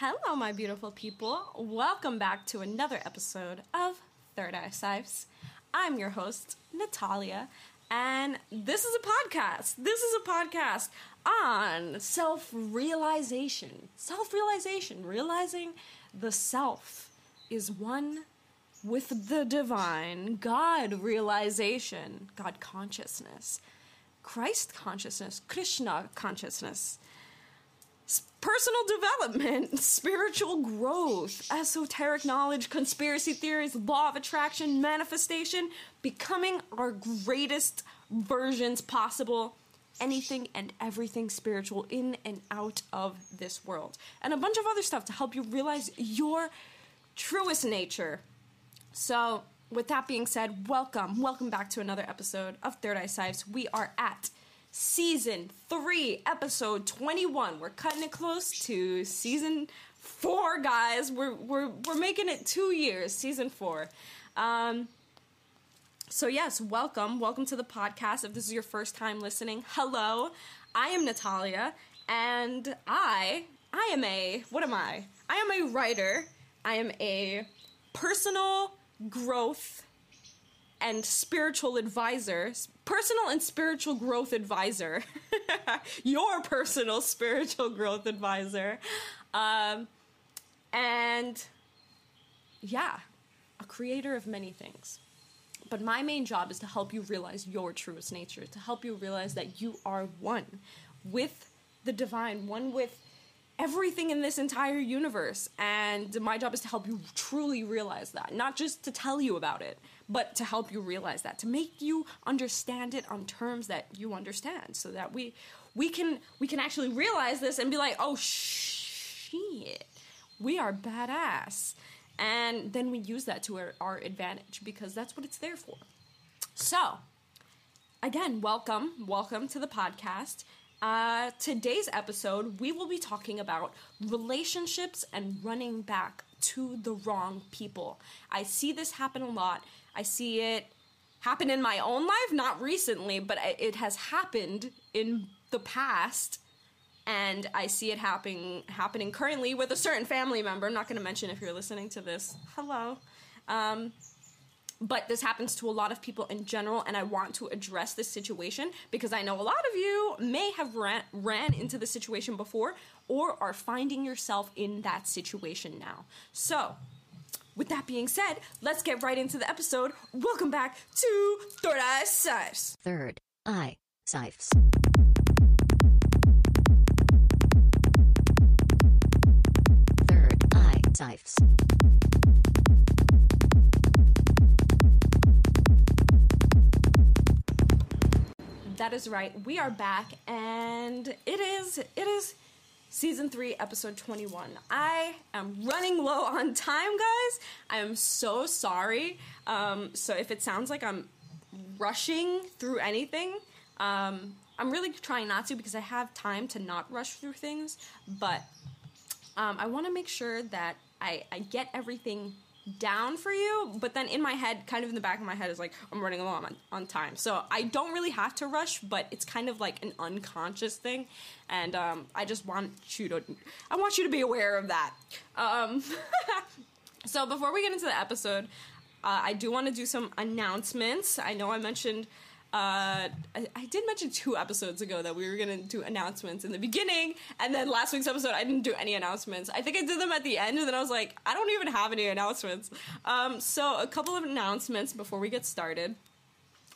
Hello, my beautiful people. Welcome back to another episode of Third Eye Sipes. I'm your host, Natalia, and this is a podcast. This is a podcast on self realization. Self realization, realizing the self is one with the divine, God realization, God consciousness, Christ consciousness, Krishna consciousness personal development, spiritual growth, esoteric knowledge, conspiracy theories, law of attraction, manifestation, becoming our greatest versions possible, anything and everything spiritual in and out of this world. And a bunch of other stuff to help you realize your truest nature. So, with that being said, welcome, welcome back to another episode of Third Eye Sipes. We are at season three, episode 21. We're cutting it close to season four, guys. We're, we're, we're making it two years, season four. Um, so, yes, welcome. Welcome to the podcast. If this is your first time listening, hello. I am Natalia, and I, I am a, what am I? I am a writer. I am a personal growth and spiritual advisor, personal and spiritual growth advisor, your personal spiritual growth advisor, um, and yeah, a creator of many things. But my main job is to help you realize your truest nature, to help you realize that you are one with the divine, one with everything in this entire universe. And my job is to help you truly realize that. Not just to tell you about it, but to help you realize that, to make you understand it on terms that you understand so that we we can we can actually realize this and be like, "Oh shit. We are badass." And then we use that to our, our advantage because that's what it's there for. So, again, welcome, welcome to the podcast. Uh, today's episode, we will be talking about relationships and running back to the wrong people. I see this happen a lot. I see it happen in my own life, not recently, but it has happened in the past. And I see it happening happening currently with a certain family member. I'm not going to mention if you're listening to this. Hello. Um, but this happens to a lot of people in general and i want to address this situation because i know a lot of you may have ran, ran into the situation before or are finding yourself in that situation now so with that being said let's get right into the episode. Welcome back to third eye sipes third eye sipes third eye sipes That is right. We are back, and it is it is season three, episode twenty one. I am running low on time, guys. I am so sorry. Um, so if it sounds like I'm rushing through anything, um, I'm really trying not to because I have time to not rush through things. But um, I want to make sure that I, I get everything down for you, but then in my head, kind of in the back of my head, is like I'm running along on, on time. So I don't really have to rush, but it's kind of like an unconscious thing, and um, I just want you to, I want you to be aware of that. Um, so before we get into the episode, uh, I do want to do some announcements. I know I mentioned uh, I, I, did mention two episodes ago that we were going to do announcements in the beginning, and then last week's episode I didn't do any announcements. I think I did them at the end, and then I was like, I don't even have any announcements. Um, so, a couple of announcements before we get started.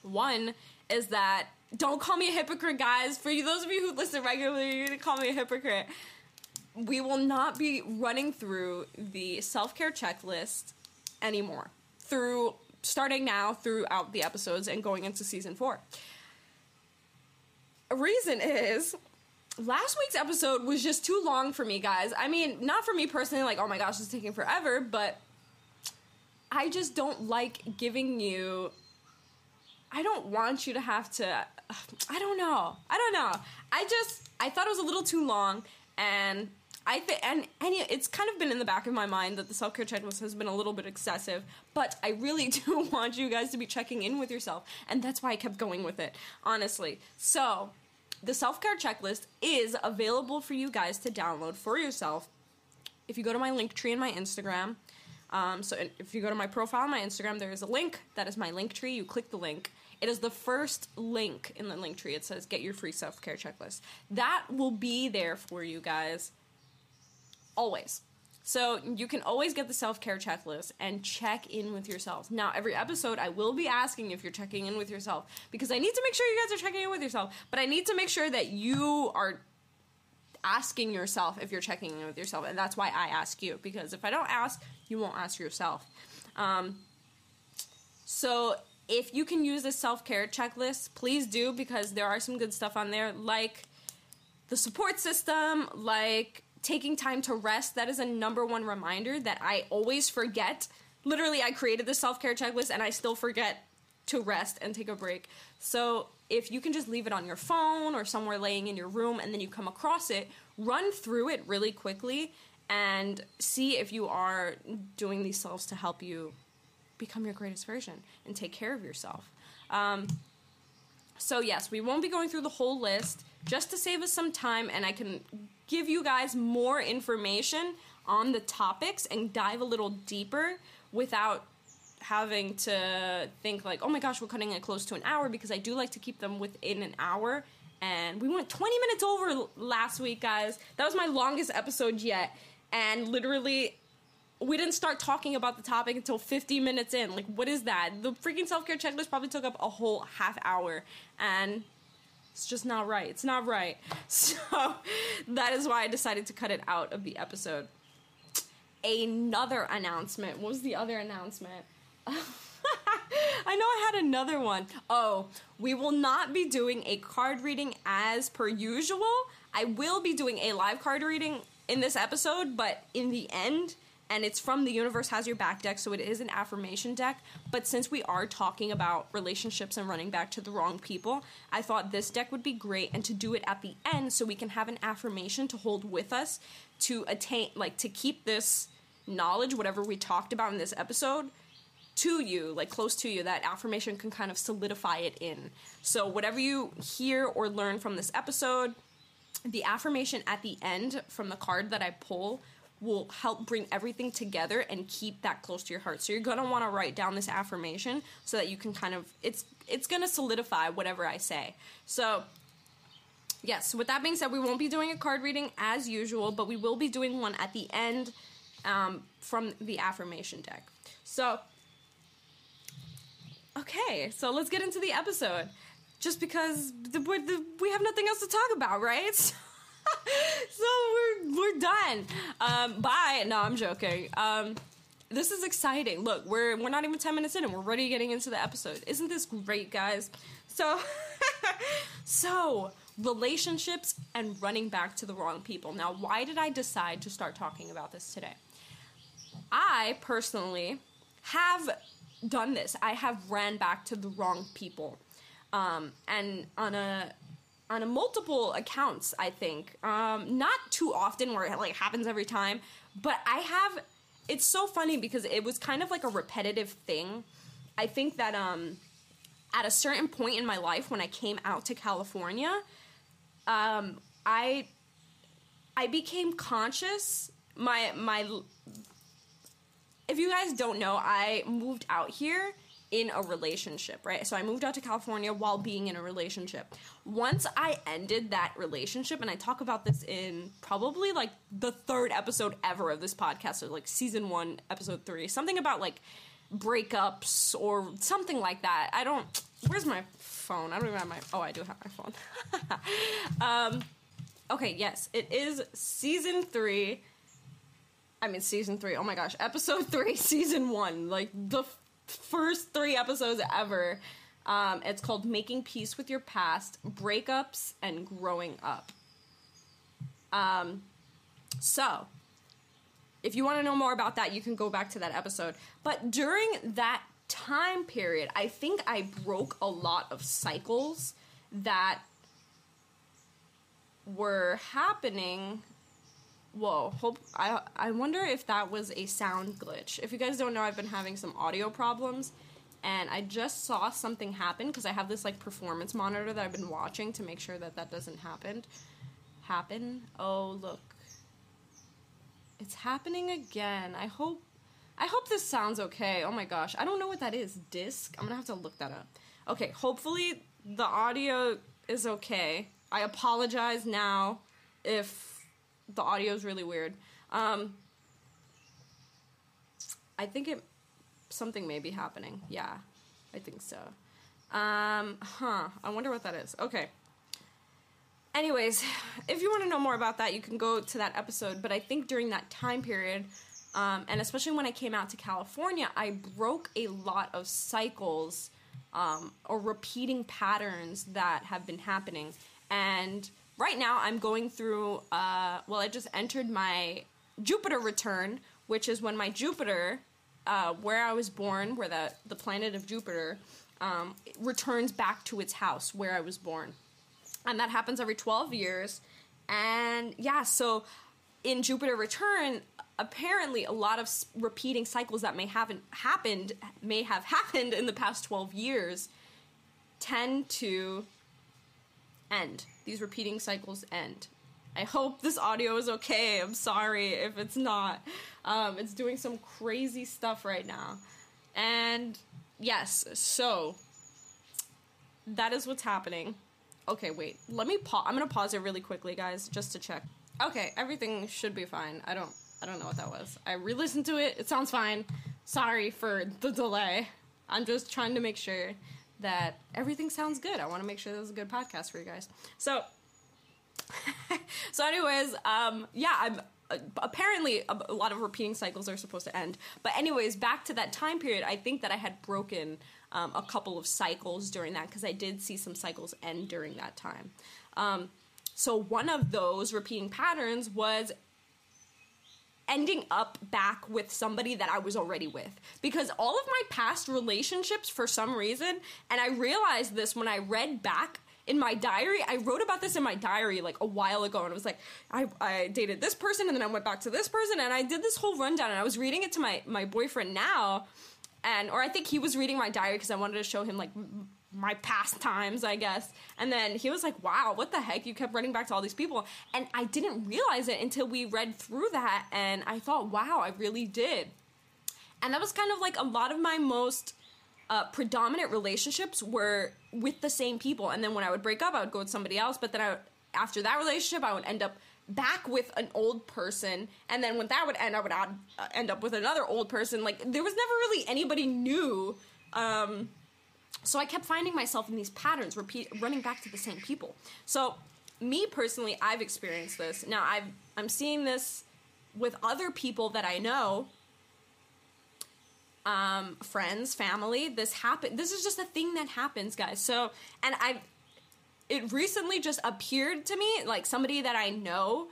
One is that don't call me a hypocrite, guys. For you, those of you who listen regularly, you're going to call me a hypocrite. We will not be running through the self care checklist anymore through starting now throughout the episodes and going into season four. A reason is last week's episode was just too long for me, guys. I mean, not for me personally, like, oh my gosh, it's taking forever, but I just don't like giving you. I don't want you to have to. I don't know. I don't know. I just. I thought it was a little too long, and I think, and it's kind of been in the back of my mind that the self care checklist has been a little bit excessive, but I really do want you guys to be checking in with yourself, and that's why I kept going with it, honestly. So, the self care checklist is available for you guys to download for yourself if you go to my link tree in my Instagram, um, so if you go to my profile on my Instagram, there is a link that is my link tree. You click the link. It is the first link in the link tree. It says get your free self care checklist. That will be there for you guys always. So you can always get the self care checklist and check in with yourself. Now, every episode, I will be asking if you're checking in with yourself because I need to make sure you guys are checking in with yourself. But I need to make sure that you are asking yourself if you're checking in with yourself, and that's why I ask you because if I don't ask, you won't ask yourself. Um, so if you can use this self care checklist, please do because there are some good stuff on there, like the support system, like taking time to rest. That is a number one reminder that I always forget. Literally, I created the self care checklist and I still forget to rest and take a break. So if you can just leave it on your phone or somewhere laying in your room and then you come across it, run through it really quickly and see if you are doing these selves to help you become your greatest version and take care of yourself. Um, so, yes, we won't be going through the whole list just to save us some time, and I can give you guys more information on the topics and dive a little deeper without having to think like, oh my gosh, we're cutting it close to an hour because I do like to keep them within an hour. And we went 20 minutes over last week, guys. That was my longest episode yet. And literally, we didn't start talking about the topic until 50 minutes in. Like, what is that? The freaking self care checklist probably took up a whole half hour. And it's just not right. It's not right. So that is why I decided to cut it out of the episode. Another announcement. What was the other announcement? I know I had another one. Oh, we will not be doing a card reading as per usual. I will be doing a live card reading in this episode, but in the end, and it's from the Universe Has Your Back deck, so it is an affirmation deck. But since we are talking about relationships and running back to the wrong people, I thought this deck would be great and to do it at the end so we can have an affirmation to hold with us to attain, like, to keep this knowledge, whatever we talked about in this episode, to you, like close to you, that affirmation can kind of solidify it in. So, whatever you hear or learn from this episode, the affirmation at the end from the card that I pull will help bring everything together and keep that close to your heart. So you're going to want to write down this affirmation so that you can kind of it's it's going to solidify whatever I say. So yes, with that being said, we won't be doing a card reading as usual, but we will be doing one at the end um, from the affirmation deck. So okay, so let's get into the episode. Just because the, the, we have nothing else to talk about, right? so we're we're done. Um, bye. No, I'm joking. Um, this is exciting. Look, we're we're not even ten minutes in, and we're already getting into the episode. Isn't this great, guys? So, so relationships and running back to the wrong people. Now, why did I decide to start talking about this today? I personally have done this. I have ran back to the wrong people, um, and on a on multiple accounts. I think um, not too often where it like happens every time, but I have. It's so funny because it was kind of like a repetitive thing. I think that um, at a certain point in my life when I came out to California, um, I I became conscious. My my if you guys don't know, I moved out here in a relationship, right? So I moved out to California while being in a relationship. Once I ended that relationship, and I talk about this in probably like the third episode ever of this podcast, or like season one, episode three, something about like breakups or something like that. I don't. Where's my phone? I don't even have my. Oh, I do have my phone. um, okay, yes, it is season three. I mean, season three. Oh my gosh, episode three, season one. Like the first three episodes ever. Um, it's called Making Peace with Your Past, Breakups, and Growing Up. Um, so, if you want to know more about that, you can go back to that episode. But during that time period, I think I broke a lot of cycles that were happening Whoa, hope I I wonder if that was a sound glitch. If you guys don't know, I've been having some audio problems and I just saw something happen because I have this like performance monitor that I've been watching to make sure that that doesn't happen. Happen. Oh, look. It's happening again. I hope I hope this sounds okay. Oh my gosh. I don't know what that is. Disc? I'm to have to look that up. Okay, hopefully the audio is okay. I apologize now if the audio is really weird. Um I think it something may be happening. Yeah. I think so. Um, huh. I wonder what that is. Okay. Anyways, if you want to know more about that, you can go to that episode. But I think during that time period, um, and especially when I came out to California, I broke a lot of cycles um, or repeating patterns that have been happening. And right now, I'm going through, uh, well, I just entered my Jupiter return, which is when my Jupiter, uh, where I was born, where the, the planet of Jupiter, um, returns back to its house where I was born. And that happens every 12 years. And yeah, so in Jupiter return, apparently a lot of repeating cycles that may haven't happened may have happened in the past 12 years tend to end. These repeating cycles end. I hope this audio is okay. I'm sorry if it's not. Um, it's doing some crazy stuff right now. And yes, so that is what's happening. Okay, wait. Let me pause. I'm gonna pause it really quickly, guys, just to check. Okay, everything should be fine. I don't. I don't know what that was. I re-listened to it. It sounds fine. Sorry for the delay. I'm just trying to make sure that everything sounds good. I want to make sure this is a good podcast for you guys. So, so anyways, um, yeah, I'm uh, apparently a, a lot of repeating cycles are supposed to end. But anyways, back to that time period, I think that I had broken um, a couple of cycles during that because I did see some cycles end during that time. Um, so one of those repeating patterns was ending up back with somebody that I was already with. Because all of my past relationships, for some reason, and I realized this when I read back in my diary, I wrote about this in my diary like a while ago, and it was like, I, I dated this person, and then I went back to this person, and I did this whole rundown, and I was reading it to my, my boyfriend now, and, or I think he was reading my diary because I wanted to show him like my past times, I guess. And then he was like, wow, what the heck? You kept running back to all these people. And I didn't realize it until we read through that, and I thought, wow, I really did. And that was kind of like a lot of my most uh, predominant relationships were with the same people. And then when I would break up, I would go with somebody else. But then I, after that relationship, I would end up back with an old person. And then when that would end, I would add, uh, end up with another old person. Like there was never really anybody new. Um, so I kept finding myself in these patterns, repeat, running back to the same people. So me personally, I've experienced this. Now I've, I'm seeing this with other people that I know um, friends, family. This happen. This is just a thing that happens, guys. So, and I, it recently just appeared to me like somebody that I know.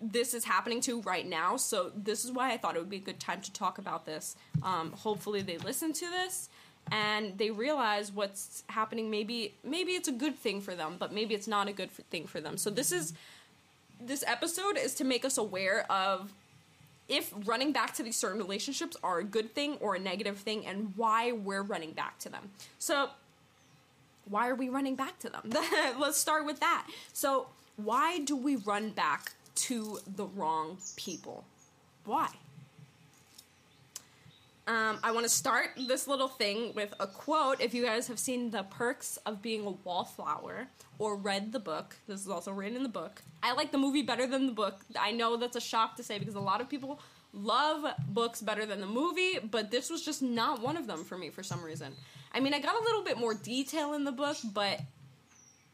This is happening to right now, so this is why I thought it would be a good time to talk about this. Um, hopefully, they listen to this and they realize what's happening. Maybe, maybe it's a good thing for them, but maybe it's not a good thing for them. So this is this episode is to make us aware of if running back to these certain relationships are a good thing or a negative thing and why we're running back to them. So, why are we running back to them? Let's start with that. So, why do we run back to the wrong people? Why? Um, I want to start this little thing with a quote. If you guys have seen The Perks of Being a Wallflower or read the book, this is also written in the book. I like the movie better than the book. I know that's a shock to say because a lot of people love books better than the movie, but this was just not one of them for me for some reason. I mean, I got a little bit more detail in the book, but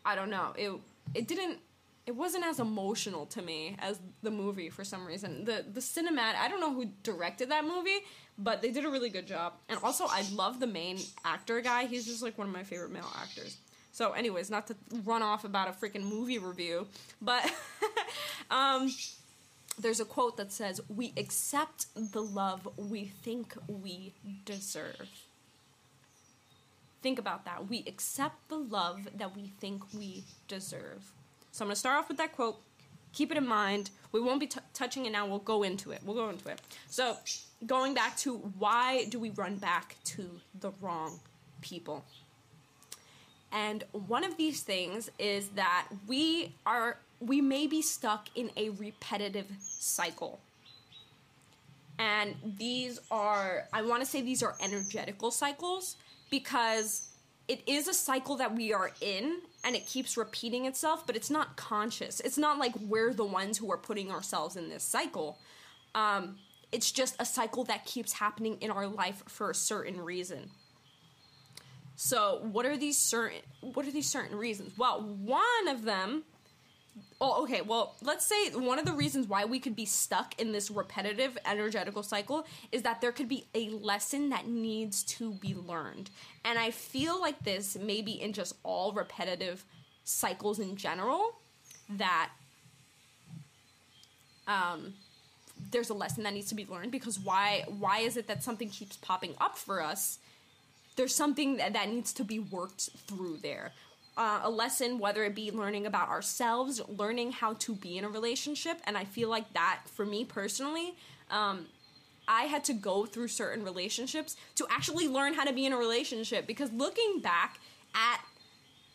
I don't know. It it didn't it wasn't as emotional to me as the movie for some reason. The the cinematic I don't know who directed that movie, but they did a really good job. And also I love the main actor guy. He's just like one of my favorite male actors. So anyways, not to run off about a freaking movie review, but um there's a quote that says, "We accept the love we think we deserve." Think about that. We accept the love that we think we deserve. So I'm going to start off with that quote. Keep it in mind. We won't be t- touching it now. We'll go into it. We'll go into it. So, going back to why do we run back to the wrong people? And one of these things is that we are we may be stuck in a repetitive cycle. And these are, I want to say these are energetical cycles because it is a cycle that we are in and it keeps repeating itself, but it's not conscious. It's not like we're the ones who are putting ourselves in this cycle. Um, it's just a cycle that keeps happening in our life for a certain reason. So, what are these certain what are these certain reasons? Well, one of them Oh, okay. Well, let's say one of the reasons why we could be stuck in this repetitive energetical cycle is that there could be a lesson that needs to be learned. And I feel like this maybe in just all repetitive cycles in general that um there's a lesson that needs to be learned because why why is it that something keeps popping up for us? There's something that, that needs to be worked through there uh, a lesson, whether it be learning about ourselves, learning how to be in a relationship. And I feel like that, for me personally, um, I had to go through certain relationships to actually learn how to be in a relationship. Because looking back at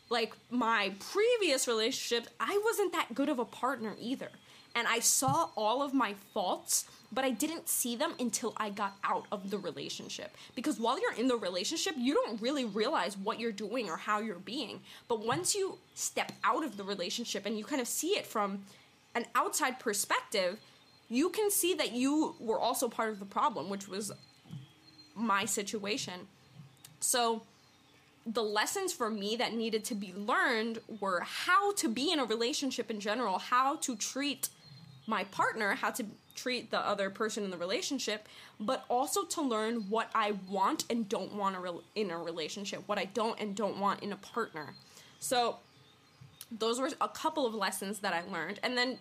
like my previous relationships, I wasn't that good of a partner either. And I saw all of my faults but I didn't see them until I got out of the relationship. Because while you're in the relationship, you don't really realize what you're doing or how you're being. But once you step out of the relationship and you kind of see it from an outside perspective, you can see that you were also part of the problem, which was my situation. So, the lessons for me that needed to be learned were how to be in a relationship in general, how to treat my partner, how to treat the other person in the relationship, but also to learn what I want and don't want in a relationship, what I don't and don't want in a partner. So those were a couple of lessons that I learned. And then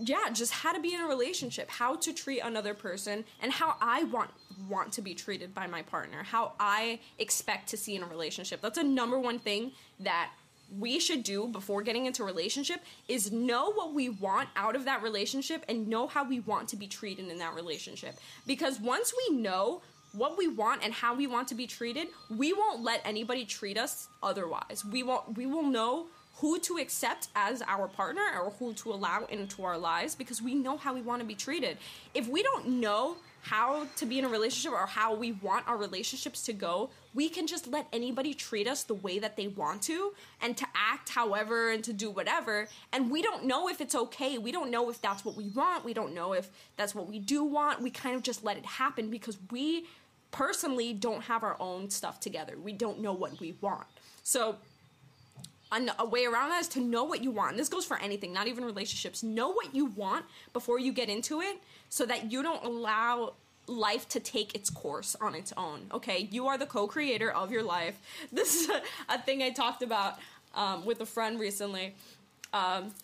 yeah, just how to be in a relationship, how to treat another person, and how I want want to be treated by my partner, how I expect to see in a relationship. That's a number one thing that we should do before getting into a relationship is know what we want out of that relationship and know how we want to be treated in that relationship. Because once we know what we want and how we want to be treated, we won't let anybody treat us otherwise. We won't we will know who to accept as our partner or who to allow into our lives because we know how we want to be treated. If we don't know how to be in a relationship or how we want our relationships to go, we can just let anybody treat us the way that they want to and to act however and to do whatever. And we don't know if it's okay. We don't know if that's what we want. We don't know if that's what we do want. We kind of just let it happen because we personally don't have our own stuff together. We don't know what we want. So, a way around that is to know what you want. And this goes for anything, not even relationships. Know what you want before you get into it so that you don't allow life to take its course on its own. Okay, you are the co creator of your life. This is a, a thing I talked about um, with a friend recently. Um,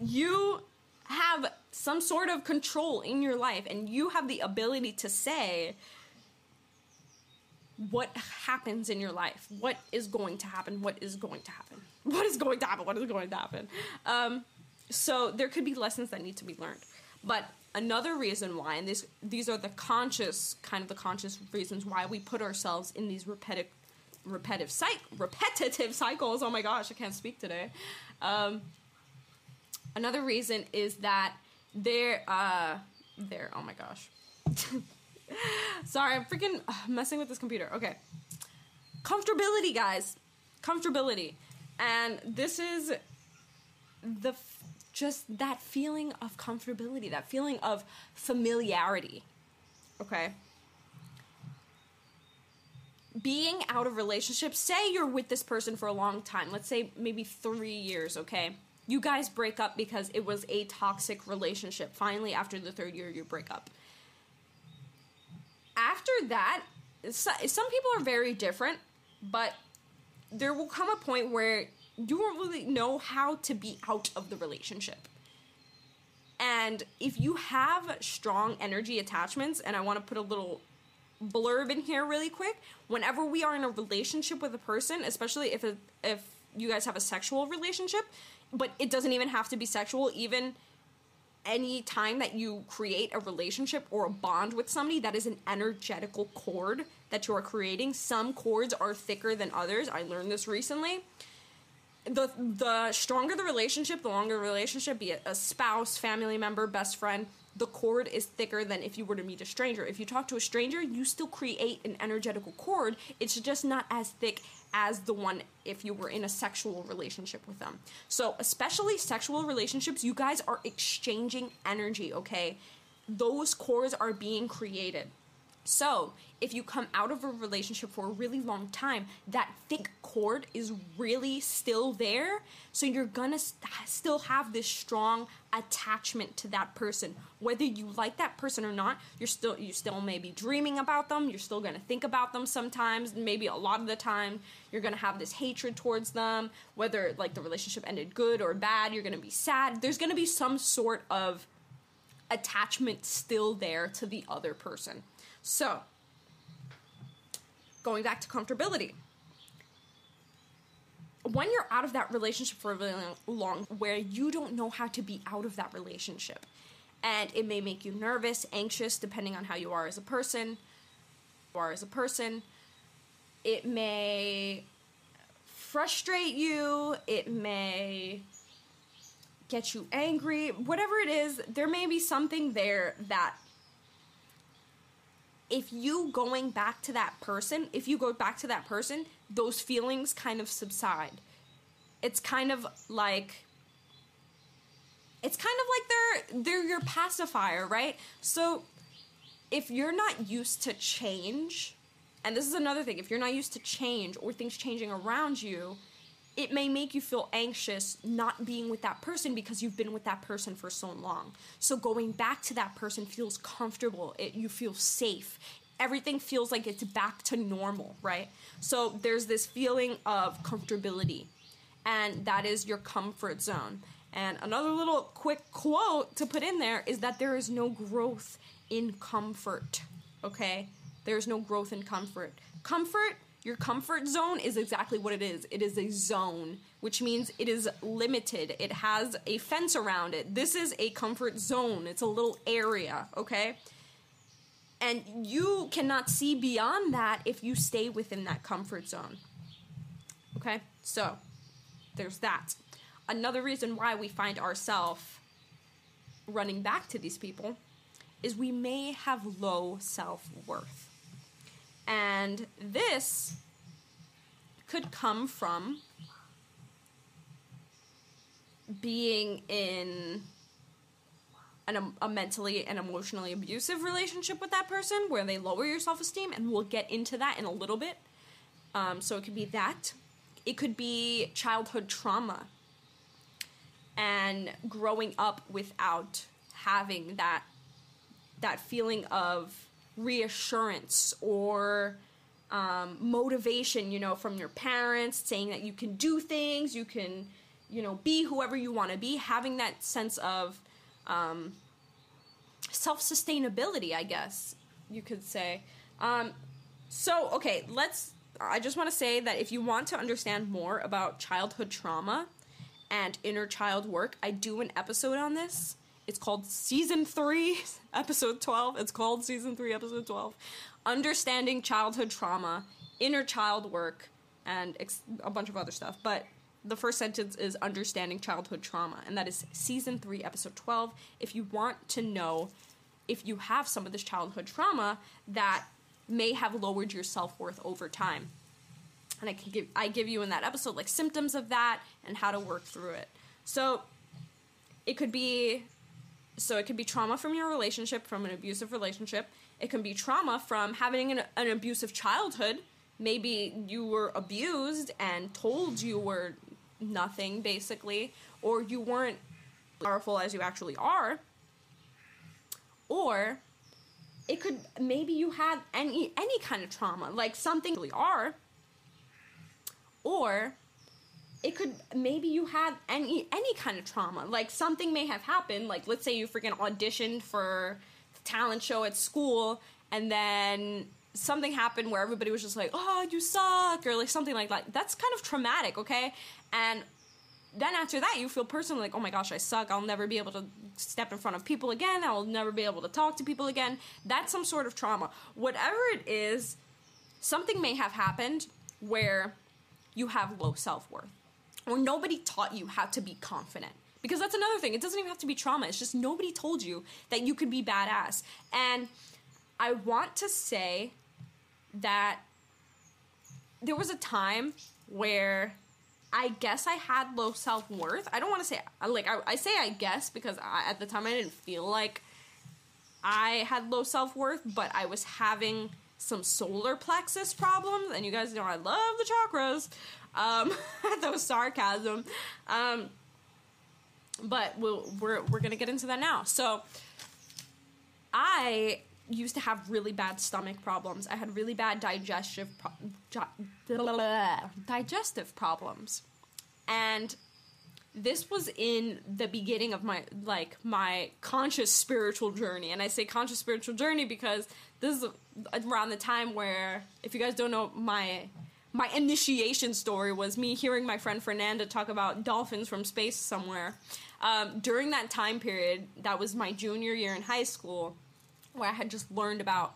you have some sort of control in your life, and you have the ability to say, what happens in your life, what is going to happen, what is going to happen, what is going to happen, what is going to happen. Um, so there could be lessons that need to be learned. But another reason why, and these these are the conscious kind of the conscious reasons why we put ourselves in these repetitive repetitive repetitive cycles. Oh my gosh, I can't speak today. Um, another reason is that they're uh, they're oh my gosh. Sorry, I'm freaking messing with this computer. Okay. Comfortability, guys. Comfortability. And this is the just that feeling of comfortability, that feeling of familiarity. Okay? Being out of relationship, say you're with this person for a long time, let's say maybe 3 years, okay? You guys break up because it was a toxic relationship. Finally after the 3rd year you break up after that, some people are very different, but there will come a point where you won't really know how to be out of the relationship. And if you have strong energy attachments, and I want to put a little blurb in here really quick, whenever we are in a relationship with a person, especially if it, if you guys have a sexual relationship, but it doesn't even have to be sexual, even any time that you create a relationship or a bond with somebody that is an energetical cord that you are creating. Some cords are thicker than others. I learned this recently. The the stronger the relationship the longer the relationship be it a spouse family member best friend the cord is thicker than if you were to meet a stranger. If you talk to a stranger, you still create an energetical cord. It's just not as thick as the one if you were in a sexual relationship with them. So, especially sexual relationships, you guys are exchanging energy, okay? Those cords are being created. So, if you come out of a relationship for a really long time, that thick cord is really still there. So, you're gonna st- still have this strong attachment to that person. Whether you like that person or not, you're still, you still may be dreaming about them. You're still gonna think about them sometimes. Maybe a lot of the time, you're gonna have this hatred towards them. Whether like the relationship ended good or bad, you're gonna be sad. There's gonna be some sort of attachment still there to the other person. So, going back to comfortability. When you're out of that relationship for a really long, where you don't know how to be out of that relationship, and it may make you nervous, anxious, depending on how you are as a person, are as a person. It may frustrate you. It may get you angry. Whatever it is, there may be something there that if you going back to that person, if you go back to that person, those feelings kind of subside. It's kind of like it's kind of like they're they're your pacifier, right? So if you're not used to change, and this is another thing, if you're not used to change or things changing around you, it may make you feel anxious not being with that person because you've been with that person for so long. So going back to that person feels comfortable. It, you feel safe. Everything feels like it's back to normal, right? So there's this feeling of comfortability, and that is your comfort zone. And another little quick quote to put in there is that there is no growth in comfort. Okay? There's no growth in comfort. Comfort your comfort zone is exactly what it is. It is a zone, which means it is limited. It has a fence around it. This is a comfort zone. It's a little area, okay? And you cannot see beyond that if you stay within that comfort zone. Okay? So, there's that. Another reason why we find ourselves running back to these people is we may have low self worth. And this could come from being in an, a mentally and emotionally abusive relationship with that person where they lower your self esteem, and we'll get into that in a little bit. Um, so it could be that. It could be childhood trauma and growing up without having that that feeling of reassurance or um, motivation, you know, from your parents saying that you can do things, you can, you know, be whoever you want to be, having that sense of um, self sustainability, I guess you could say. Um, so, okay, let's. I just want to say that if you want to understand more about childhood trauma and inner child work, I do an episode on this. It's called Season 3, Episode 12. It's called Season 3, Episode 12. Understanding Childhood Trauma, Inner Child Work, and ex- a bunch of other stuff. But the first sentence is Understanding Childhood Trauma, and that is Season 3, Episode 12. If you want to know if you have some of this childhood trauma that may have lowered your self worth over time. And I can give I give you in that episode like symptoms of that and how to work through it. So it could be so it could be trauma from your relationship, from an abusive relationship. It can be trauma from having an, an abusive childhood. Maybe you were abused and told you were nothing, basically, or you weren't powerful as you actually are. Or it could maybe you had any any kind of trauma, like something really are. Or it could maybe you had any any kind of trauma. Like something may have happened like let's say you freaking auditioned for talent show at school and then something happened where everybody was just like oh you suck or like something like that. That's kind of traumatic okay? And then after that you feel personally like oh my gosh i suck. I'll never be able to step in front of people again. I'll never be able to talk to people again. That's some sort of trauma. Whatever it is something may have happened where you have low self-worth or nobody taught you how to be confident. Because that's another thing. It doesn't even have to be trauma. It's just nobody told you that you could be badass. And I want to say that there was a time where I guess I had low self worth. I don't want to say like I, I say I guess because I, at the time I didn't feel like I had low self worth, but I was having some solar plexus problems, and you guys know I love the chakras. Um, that was sarcasm. Um, but we'll, we're we're gonna get into that now. So I used to have really bad stomach problems. I had really bad digestive pro- digestive problems, and this was in the beginning of my like my conscious spiritual journey. And I say conscious spiritual journey because this is around the time where, if you guys don't know, my my initiation story was me hearing my friend Fernanda talk about dolphins from space somewhere. Um, during that time period, that was my junior year in high school, where I had just learned about,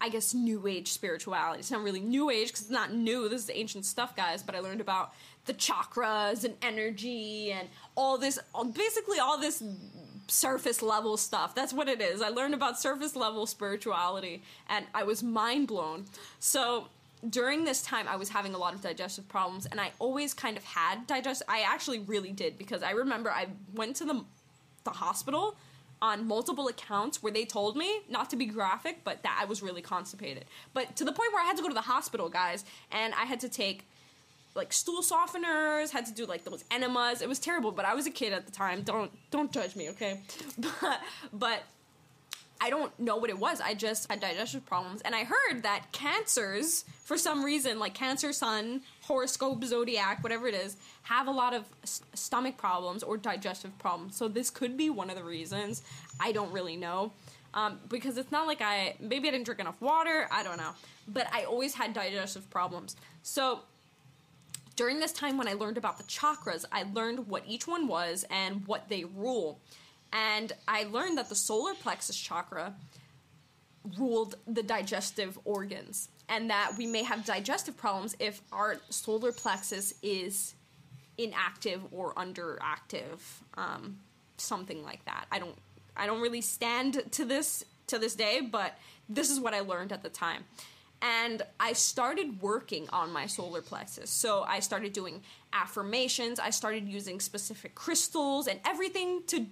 I guess, new age spirituality. It's not really new age because it's not new. This is ancient stuff, guys. But I learned about the chakras and energy and all this, basically all this surface level stuff. That's what it is. I learned about surface level spirituality and I was mind blown. So during this time I was having a lot of digestive problems and I always kind of had digest I actually really did because I remember I went to the the hospital on multiple accounts where they told me not to be graphic but that I was really constipated. But to the point where I had to go to the hospital, guys, and I had to take like stool softeners, had to do like those enemas. It was terrible, but I was a kid at the time. Don't don't judge me, okay? But but I don't know what it was. I just had digestive problems, and I heard that cancers, for some reason, like Cancer Sun, horoscope, zodiac, whatever it is, have a lot of s- stomach problems or digestive problems. So this could be one of the reasons. I don't really know. Um, because it's not like I maybe I didn't drink enough water. I don't know, but I always had digestive problems. So during this time when I learned about the chakras, I learned what each one was and what they rule. And I learned that the solar plexus chakra ruled the digestive organs, and that we may have digestive problems if our solar plexus is inactive or underactive, um, something like that. I don't, I don't really stand to this to this day, but this is what I learned at the time and I started working on my solar plexus. So I started doing affirmations, I started using specific crystals and everything to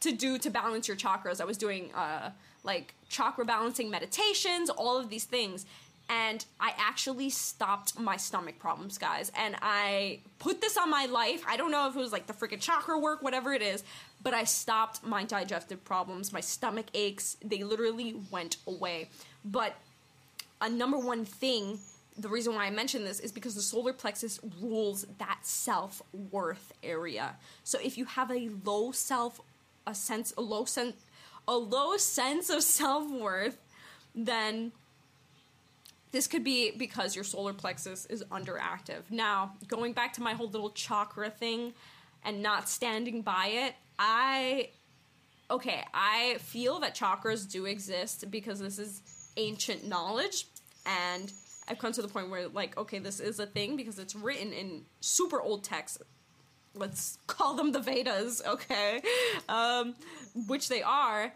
to do to balance your chakras. I was doing uh like chakra balancing meditations, all of these things. And I actually stopped my stomach problems, guys. And I put this on my life. I don't know if it was like the freaking chakra work, whatever it is, but I stopped my digestive problems, my stomach aches. They literally went away. But a number one thing the reason why I mention this is because the solar plexus rules that self worth area. So if you have a low self, a sense, a low sense, a low sense of self worth, then this could be because your solar plexus is underactive. Now, going back to my whole little chakra thing and not standing by it, I okay, I feel that chakras do exist because this is ancient knowledge and I've come to the point where like okay this is a thing because it's written in super old text let's call them the Vedas okay? Um, which they are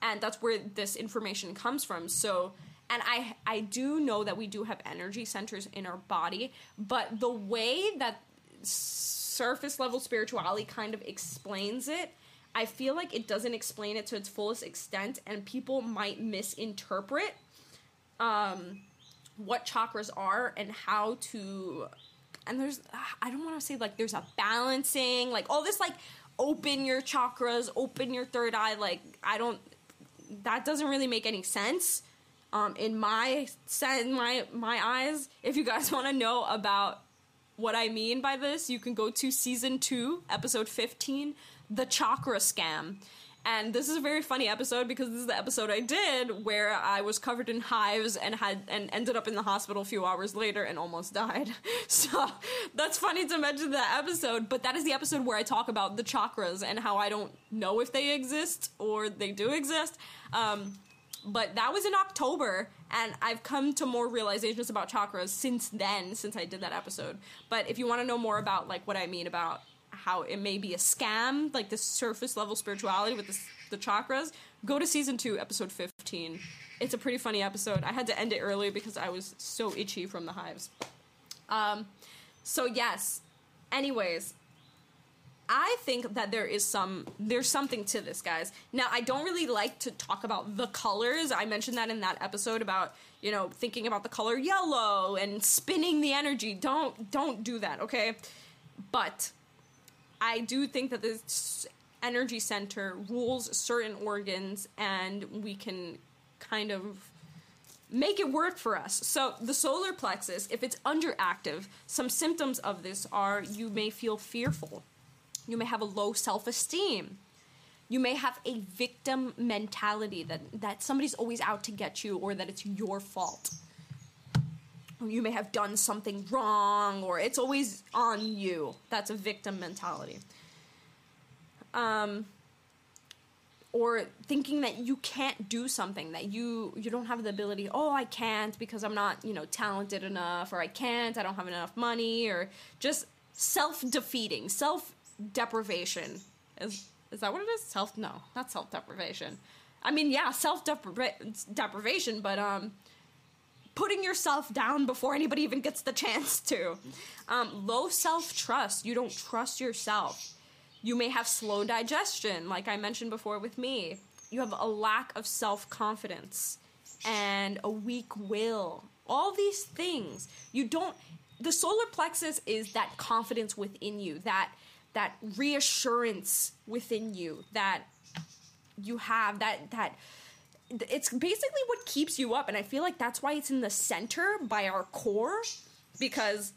and that's where this information comes from. So and I I do know that we do have energy centers in our body but the way that surface level spirituality kind of explains it I feel like it doesn't explain it to its fullest extent, and people might misinterpret um, what chakras are and how to. And there's, I don't want to say like there's a balancing, like all this like open your chakras, open your third eye. Like I don't, that doesn't really make any sense. Um, in my sen- my my eyes, if you guys want to know about what I mean by this, you can go to season two, episode fifteen the chakra scam. And this is a very funny episode because this is the episode I did where I was covered in hives and had and ended up in the hospital a few hours later and almost died. So that's funny to mention that episode, but that is the episode where I talk about the chakras and how I don't know if they exist or they do exist. Um, but that was in October, and I've come to more realizations about chakras since then, since I did that episode. But if you want to know more about like what I mean about how it may be a scam, like the surface level spirituality with this, the chakras, go to season two, episode 15. It's a pretty funny episode. I had to end it early because I was so itchy from the hives. Um, so yes. Anyways, I think that there is some there's something to this, guys. Now, I don't really like to talk about the colors. I mentioned that in that episode about, you know, thinking about the color yellow and spinning the energy. Don't don't do that, okay? But I do think that this energy center rules certain organs and we can kind of make it work for us. So, the solar plexus, if it's underactive, some symptoms of this are you may feel fearful you may have a low self esteem. You may have a victim mentality that, that somebody's always out to get you or that it's your fault. You may have done something wrong or it's always on you. That's a victim mentality. Um, or thinking that you can't do something that you you don't have the ability oh i can't because i'm not you know talented enough or i can't i don't have enough money or just self-defeating self deprivation. Is is that what it is? Self no, not self deprivation. I mean, yeah, self deprivation, but um, putting yourself down before anybody even gets the chance to. Um, low self trust. You don't trust yourself. You may have slow digestion, like I mentioned before with me. You have a lack of self confidence and a weak will. All these things. You don't. The solar plexus is that confidence within you, that that reassurance within you that you have that that it's basically what keeps you up and i feel like that's why it's in the center by our core because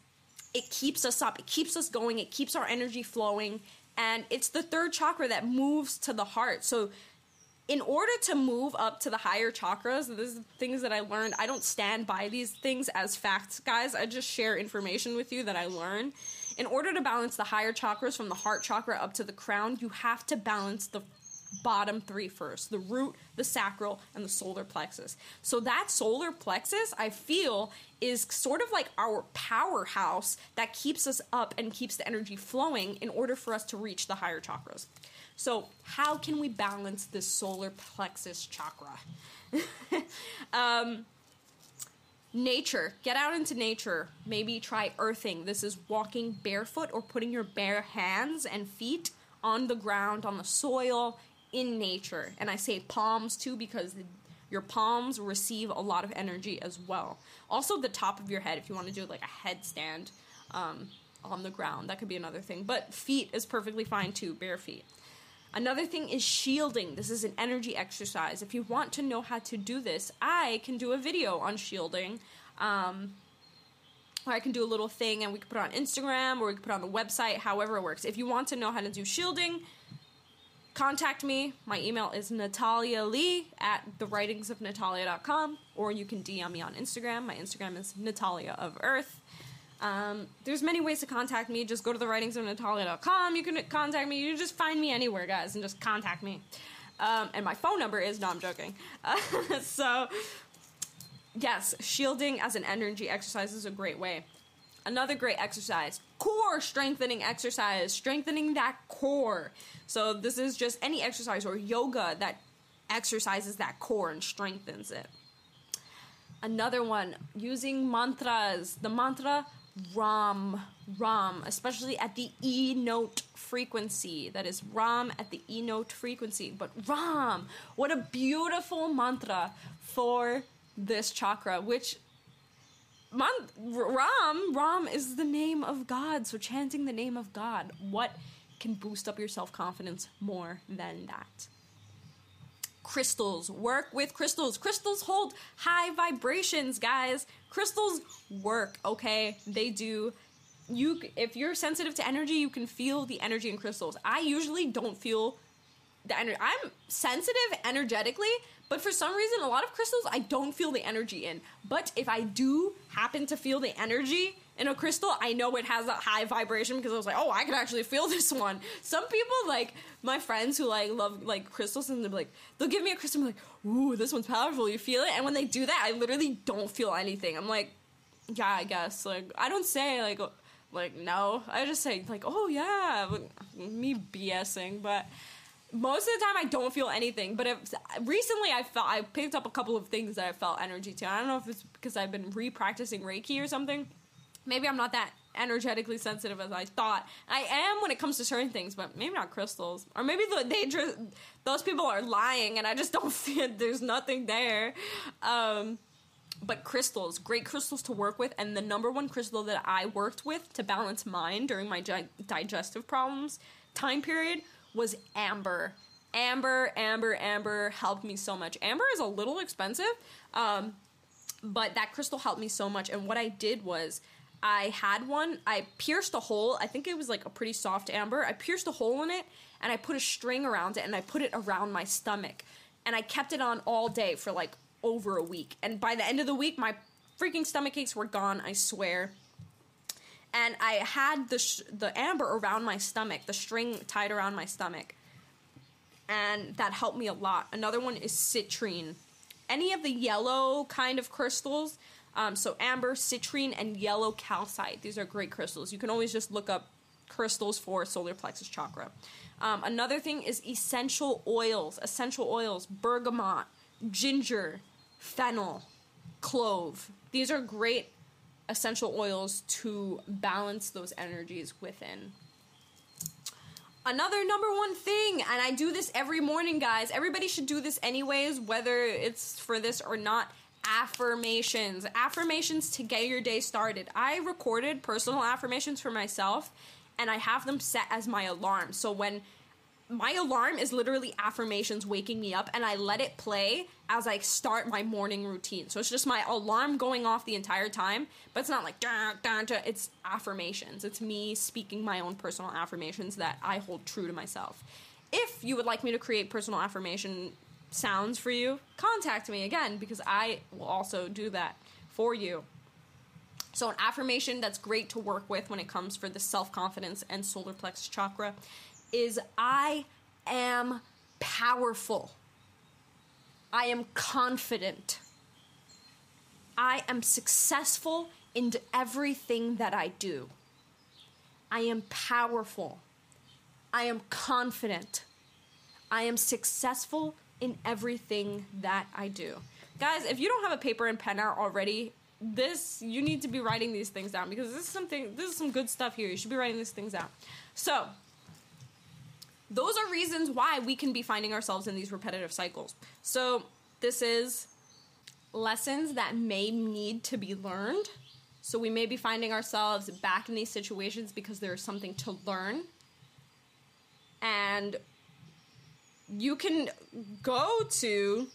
it keeps us up it keeps us going it keeps our energy flowing and it's the third chakra that moves to the heart. So in order to move up to the higher chakras these things that i learned i don't stand by these things as facts guys i just share information with you that i learned in order to balance the higher chakras from the heart chakra up to the crown, you have to balance the bottom three first the root, the sacral, and the solar plexus. So that solar plexus, I feel, is sort of like our powerhouse that keeps us up and keeps the energy flowing in order for us to reach the higher chakras. So, how can we balance this solar plexus chakra? um, Nature. Get out into nature. Maybe try earthing. This is walking barefoot or putting your bare hands and feet on the ground, on the soil, in nature. And I say palms too because your palms receive a lot of energy as well. Also, the top of your head, if you want to do like a headstand um, on the ground, that could be another thing. But feet is perfectly fine too, bare feet. Another thing is shielding. This is an energy exercise. If you want to know how to do this, I can do a video on shielding. Um, or I can do a little thing and we can put it on Instagram or we can put it on the website, however it works. If you want to know how to do shielding, contact me. My email is Natalia Lee at thewritingsofnatalia.com or you can DM me on Instagram. My Instagram is Natalia of Earth. Um, there's many ways to contact me. Just go to the writings of Natalia.com. You can contact me. You can just find me anywhere, guys, and just contact me. Um, and my phone number is, no, I'm joking. Uh, so, yes, shielding as an energy exercise is a great way. Another great exercise, core strengthening exercise, strengthening that core. So, this is just any exercise or yoga that exercises that core and strengthens it. Another one, using mantras. The mantra Ram, Ram, especially at the E note frequency. That is Ram at the E note frequency. But Ram, what a beautiful mantra for this chakra, which Ram, Ram is the name of God. So chanting the name of God, what can boost up your self confidence more than that? crystals. Work with crystals. Crystals hold high vibrations, guys. Crystals work, okay? They do. You if you're sensitive to energy, you can feel the energy in crystals. I usually don't feel the energy. I'm sensitive energetically, but for some reason a lot of crystals I don't feel the energy in. But if I do happen to feel the energy in a crystal, I know it has a high vibration because I was like, oh, I can actually feel this one. Some people like my friends who like love like crystals and they're like, they'll give me a crystal, I'm like, ooh, this one's powerful. You feel it, and when they do that, I literally don't feel anything. I'm like, yeah, I guess. Like I don't say like Like, no. I just say, like, oh yeah, me BSing, but most of the time I don't feel anything. But if, recently I felt, I picked up a couple of things that I felt energy to. I don't know if it's because I've been re practicing Reiki or something. Maybe I'm not that energetically sensitive as I thought. I am when it comes to certain things, but maybe not crystals. Or maybe the, they those people are lying and I just don't feel there's nothing there. Um, but crystals, great crystals to work with. And the number one crystal that I worked with to balance mine during my digestive problems time period was amber. Amber, amber, amber helped me so much. Amber is a little expensive, um, but that crystal helped me so much. And what I did was I had one, I pierced a hole. I think it was like a pretty soft amber. I pierced a hole in it and I put a string around it and I put it around my stomach. And I kept it on all day for like over a week. And by the end of the week, my freaking stomach aches were gone, I swear. And I had the sh- the amber around my stomach, the string tied around my stomach. And that helped me a lot. Another one is citrine. Any of the yellow kind of crystals, um, so amber, citrine, and yellow calcite. These are great crystals. You can always just look up crystals for solar plexus chakra. Um, another thing is essential oils. Essential oils, bergamot, ginger, fennel, clove. These are great essential oils to balance those energies within. Another number one thing, and I do this every morning, guys. Everybody should do this anyways, whether it's for this or not. Affirmations. Affirmations to get your day started. I recorded personal affirmations for myself, and I have them set as my alarm. So when my alarm is literally affirmations waking me up and I let it play as I start my morning routine. So it's just my alarm going off the entire time, but it's not like dun, dun, dun. it's affirmations. It's me speaking my own personal affirmations that I hold true to myself. If you would like me to create personal affirmation sounds for you, contact me again because I will also do that for you. So, an affirmation that's great to work with when it comes for the self confidence and solar plexus chakra is I am powerful. I am confident. I am successful in everything that I do. I am powerful. I am confident. I am successful in everything that I do. Guys, if you don't have a paper and pen out already, this you need to be writing these things down because this is something this is some good stuff here. You should be writing these things out. So, those are reasons why we can be finding ourselves in these repetitive cycles. So, this is lessons that may need to be learned. So, we may be finding ourselves back in these situations because there's something to learn. And you can go to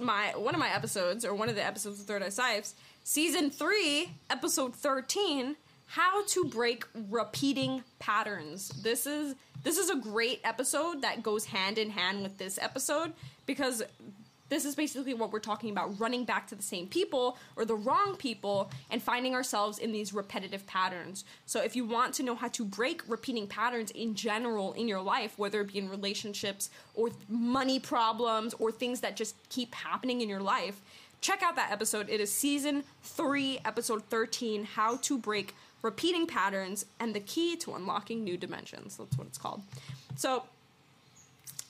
my one of my episodes or one of the episodes of Third Eye Sipes, season 3, episode 13, how to break repeating patterns. This is this is a great episode that goes hand in hand with this episode because this is basically what we're talking about running back to the same people or the wrong people and finding ourselves in these repetitive patterns. So, if you want to know how to break repeating patterns in general in your life, whether it be in relationships or money problems or things that just keep happening in your life, check out that episode. It is season 3, episode 13 How to Break Repeating Patterns and the Key to Unlocking New Dimensions. That's what it's called. So,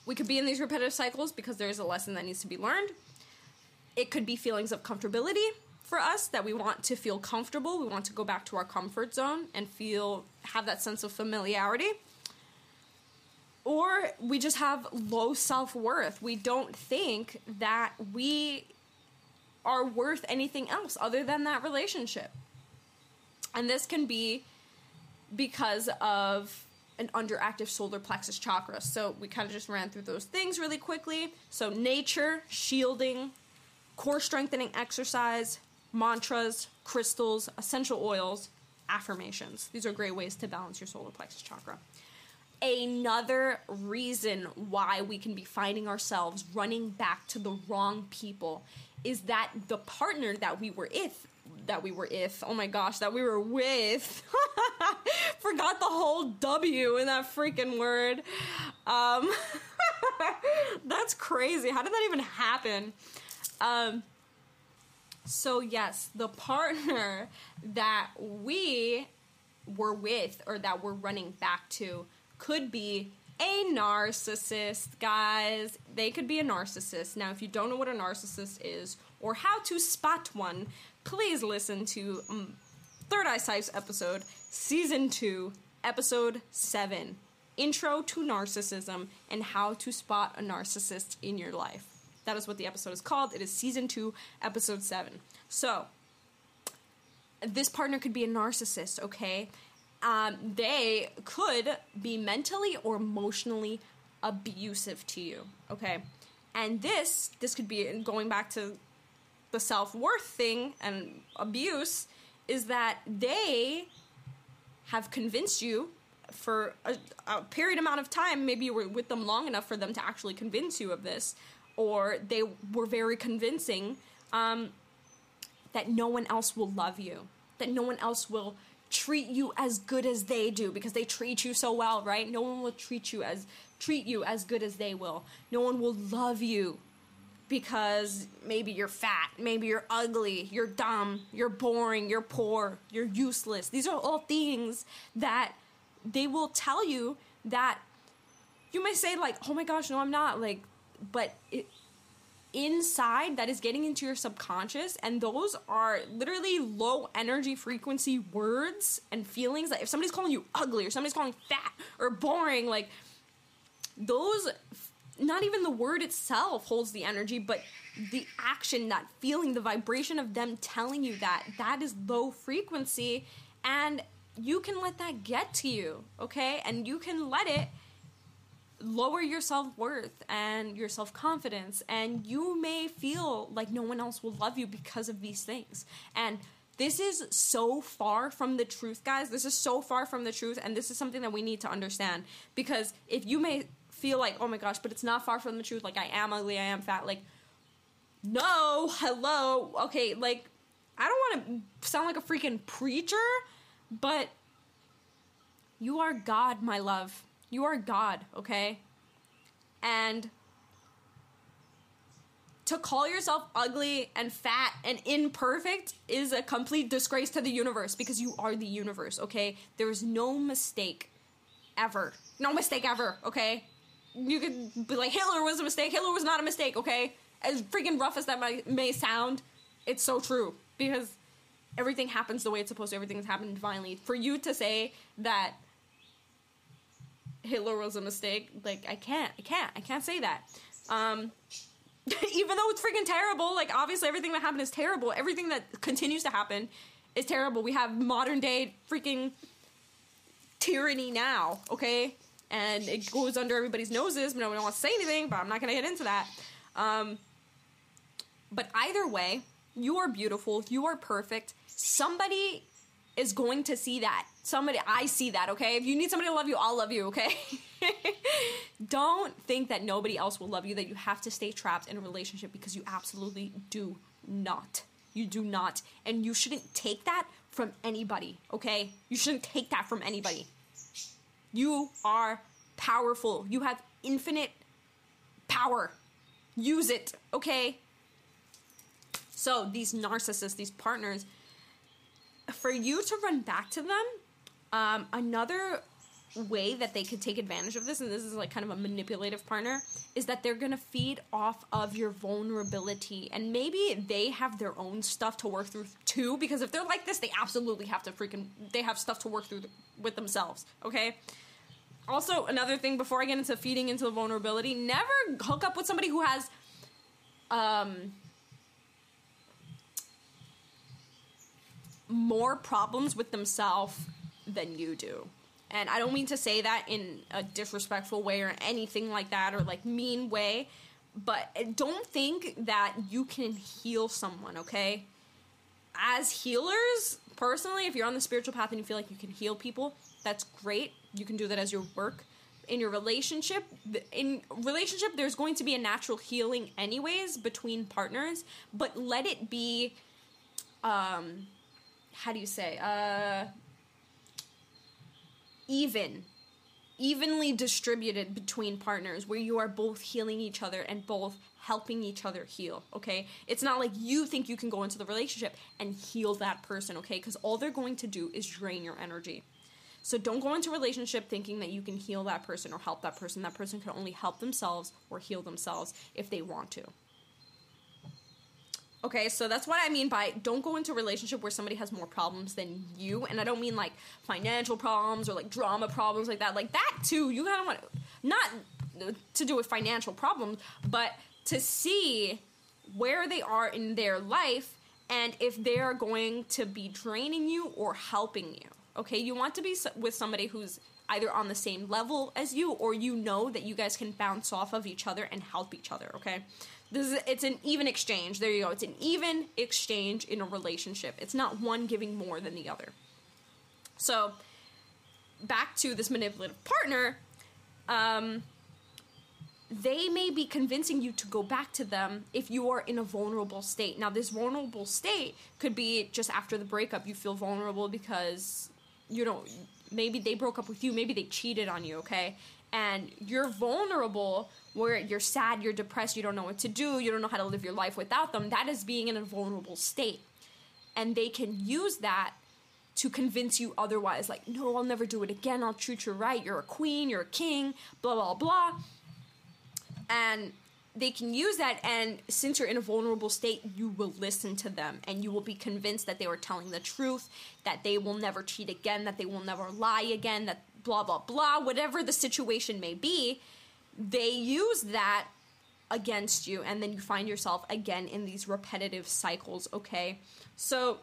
we could be in these repetitive cycles because there's a lesson that needs to be learned. It could be feelings of comfortability for us that we want to feel comfortable. We want to go back to our comfort zone and feel have that sense of familiarity. Or we just have low self-worth. We don't think that we are worth anything else other than that relationship. And this can be because of an underactive solar plexus chakra. So we kind of just ran through those things really quickly. So nature, shielding, core strengthening exercise, mantras, crystals, essential oils, affirmations. These are great ways to balance your solar plexus chakra. Another reason why we can be finding ourselves running back to the wrong people is that the partner that we were with that we were if oh my gosh that we were with forgot the whole w in that freaking word um that's crazy how did that even happen um so yes the partner that we we're with or that we're running back to could be a narcissist, guys. They could be a narcissist. Now, if you don't know what a narcissist is or how to spot one, please listen to um, Third Eye Sight's episode, season two, episode seven Intro to Narcissism and How to Spot a Narcissist in Your Life. That is what the episode is called. It is season two, episode seven. So, this partner could be a narcissist, okay? Um, they could be mentally or emotionally abusive to you, okay? And this, this could be going back to the self worth thing and abuse, is that they have convinced you for a, a, period amount of time. Maybe you were with them long enough for them to actually convince you of this, or they were very convincing um, that no one else will love you, that no one else will treat you as good as they do because they treat you so well, right? No one will treat you as treat you as good as they will. No one will love you because maybe you're fat, maybe you're ugly, you're dumb, you're boring, you're poor, you're useless. These are all things that they will tell you that you may say like, "Oh my gosh, no, I'm not." Like, but it, inside that is getting into your subconscious and those are literally low energy frequency words and feelings that if somebody's calling you ugly or somebody's calling fat or boring like those not even the word itself holds the energy but the action that feeling the vibration of them telling you that that is low frequency and you can let that get to you okay? And you can let it lower your self-worth and your self-confidence and you may feel like no one else will love you because of these things. And this is so far from the truth guys. This is so far from the truth and this is something that we need to understand. Because if you may feel like oh my gosh but it's not far from the truth like i am ugly i am fat like no hello okay like i don't want to sound like a freaking preacher but you are god my love you are God, okay? And to call yourself ugly and fat and imperfect is a complete disgrace to the universe because you are the universe, okay? There is no mistake ever. No mistake ever, okay? You could be like, Hitler was a mistake. Hitler was not a mistake, okay? As freaking rough as that might, may sound, it's so true because everything happens the way it's supposed to. Everything has happened divinely. For you to say that Hitler was a mistake. Like I can't, I can't, I can't say that. Um, even though it's freaking terrible, like obviously everything that happened is terrible. Everything that continues to happen is terrible. We have modern day freaking tyranny now, okay? And it goes under everybody's noses, but no one wants to say anything, but I'm not gonna get into that. Um, but either way, you are beautiful, you are perfect. Somebody is going to see that. Somebody, I see that, okay? If you need somebody to love you, I'll love you, okay? Don't think that nobody else will love you, that you have to stay trapped in a relationship because you absolutely do not. You do not. And you shouldn't take that from anybody, okay? You shouldn't take that from anybody. You are powerful. You have infinite power. Use it, okay? So, these narcissists, these partners, for you to run back to them, um, another way that they could take advantage of this, and this is like kind of a manipulative partner, is that they're gonna feed off of your vulnerability. And maybe they have their own stuff to work through too, because if they're like this, they absolutely have to freaking, they have stuff to work through with themselves, okay? Also, another thing before I get into feeding into the vulnerability, never hook up with somebody who has, um, more problems with themselves than you do. And I don't mean to say that in a disrespectful way or anything like that or like mean way, but don't think that you can heal someone, okay? As healers, personally, if you're on the spiritual path and you feel like you can heal people, that's great. You can do that as your work. In your relationship, in relationship there's going to be a natural healing anyways between partners, but let it be um how do you say uh even evenly distributed between partners where you are both healing each other and both helping each other heal okay? It's not like you think you can go into the relationship and heal that person okay? Because all they're going to do is drain your energy So don't go into a relationship thinking that you can heal that person or help that person. That person can only help themselves or heal themselves if they want to. Okay, so that's what I mean by don't go into a relationship where somebody has more problems than you. And I don't mean like financial problems or like drama problems like that. Like that too, you kind of want not to do with financial problems, but to see where they are in their life and if they are going to be draining you or helping you. Okay, you want to be with somebody who's either on the same level as you or you know that you guys can bounce off of each other and help each other, okay? This is it's an even exchange. There you go. It's an even exchange in a relationship. It's not one giving more than the other. So, back to this manipulative partner, um, they may be convincing you to go back to them if you are in a vulnerable state. Now, this vulnerable state could be just after the breakup, you feel vulnerable because you know maybe they broke up with you, maybe they cheated on you, okay? And you're vulnerable where you're sad, you're depressed, you don't know what to do, you don't know how to live your life without them, that is being in a vulnerable state. And they can use that to convince you otherwise. Like, no, I'll never do it again. I'll treat you right. You're a queen, you're a king, blah, blah, blah. And they can use that, and since you're in a vulnerable state, you will listen to them and you will be convinced that they were telling the truth, that they will never cheat again, that they will never lie again, that blah, blah, blah, whatever the situation may be they use that against you and then you find yourself again in these repetitive cycles okay? So